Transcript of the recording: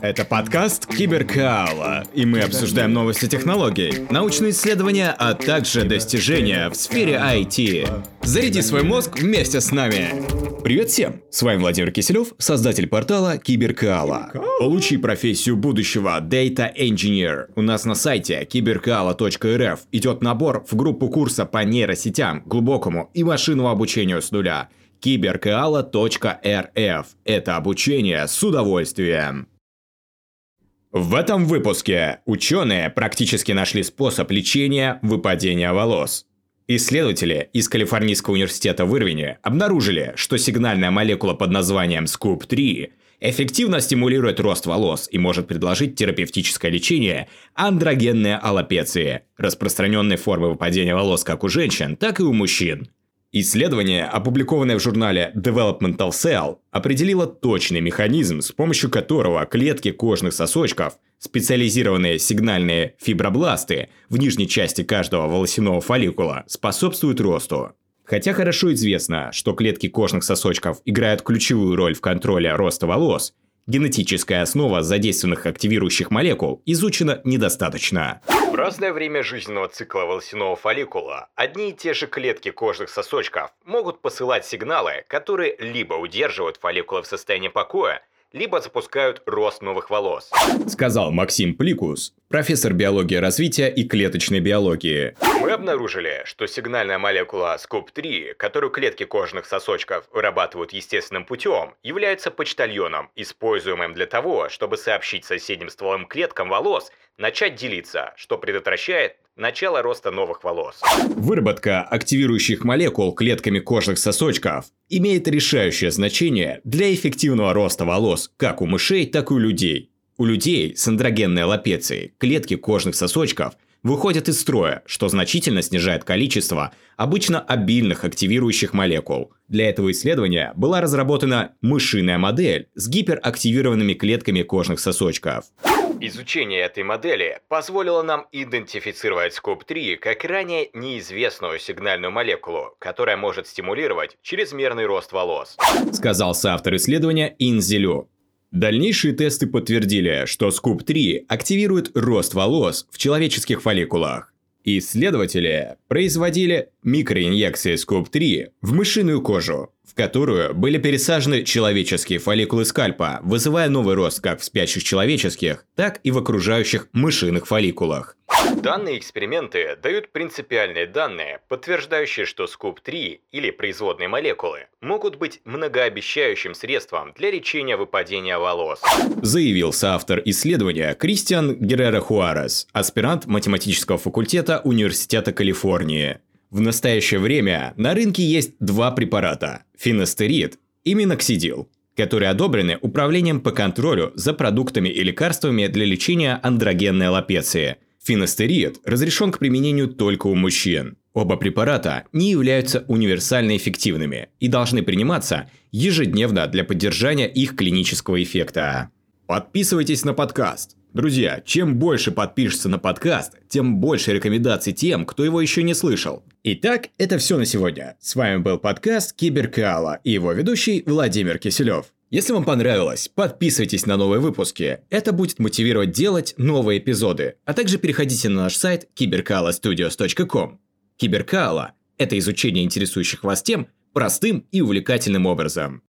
Это подкаст Киберкаала, и мы обсуждаем новости технологий, научные исследования, а также достижения в сфере IT. Заряди свой мозг вместе с нами. Привет всем! С вами Владимир Киселев, создатель портала Киберкаала. Получи профессию будущего Data Engineer. У нас на сайте киберкаала.рф идет набор в группу курса по нейросетям, глубокому и машинному обучению с нуля киберкаала.рф. Это обучение с удовольствием. В этом выпуске ученые практически нашли способ лечения выпадения волос. Исследователи из Калифорнийского университета в Ирвине обнаружили, что сигнальная молекула под названием SCOOP-3 эффективно стимулирует рост волос и может предложить терапевтическое лечение андрогенной аллопеции, распространенной формы выпадения волос как у женщин, так и у мужчин. Исследование, опубликованное в журнале Developmental Cell, определило точный механизм, с помощью которого клетки кожных сосочков, специализированные сигнальные фибробласты в нижней части каждого волосяного фолликула, способствуют росту. Хотя хорошо известно, что клетки кожных сосочков играют ключевую роль в контроле роста волос, Генетическая основа задействованных активирующих молекул изучена недостаточно. В разное время жизненного цикла волосяного фолликула. Одни и те же клетки кожных сосочков могут посылать сигналы, которые либо удерживают фолликулы в состоянии покоя, либо запускают рост новых волос. Сказал Максим Пликус, профессор биологии развития и клеточной биологии. Мы обнаружили, что сигнальная молекула SCOP3, которую клетки кожных сосочков вырабатывают естественным путем, является почтальоном, используемым для того, чтобы сообщить соседним стволовым клеткам волос начать делиться, что предотвращает начало роста новых волос. Выработка активирующих молекул клетками кожных сосочков имеет решающее значение для эффективного роста волос как у мышей, так и у людей. У людей с андрогенной аллопецией клетки кожных сосочков выходят из строя, что значительно снижает количество обычно обильных активирующих молекул. Для этого исследования была разработана мышиная модель с гиперактивированными клетками кожных сосочков. Изучение этой модели позволило нам идентифицировать SCOP-3 как ранее неизвестную сигнальную молекулу, которая может стимулировать чрезмерный рост волос. Сказал соавтор исследования Инзелю. Дальнейшие тесты подтвердили, что SCOOP-3 активирует рост волос в человеческих фолликулах. Исследователи производили микроинъекции SCOOP-3 в мышиную кожу, в которую были пересажены человеческие фолликулы скальпа, вызывая новый рост как в спящих человеческих, так и в окружающих мышиных фолликулах. Данные эксперименты дают принципиальные данные, подтверждающие, что SCOOP-3 или производные молекулы могут быть многообещающим средством для лечения выпадения волос. Заявил соавтор исследования Кристиан Геррера Хуарес, аспирант математического факультета Университета Калифорнии. В настоящее время на рынке есть два препарата – финастерид и миноксидил, которые одобрены Управлением по контролю за продуктами и лекарствами для лечения андрогенной аллопеции. Финастерид разрешен к применению только у мужчин. Оба препарата не являются универсально эффективными и должны приниматься ежедневно для поддержания их клинического эффекта. Подписывайтесь на подкаст. Друзья, чем больше подпишешься на подкаст, тем больше рекомендаций тем, кто его еще не слышал. Итак, это все на сегодня. С вами был подкаст Киберкала и его ведущий Владимир Киселев. Если вам понравилось, подписывайтесь на новые выпуски. Это будет мотивировать делать новые эпизоды. А также переходите на наш сайт cyberkalastudios.com. Киберкала – это изучение интересующих вас тем простым и увлекательным образом.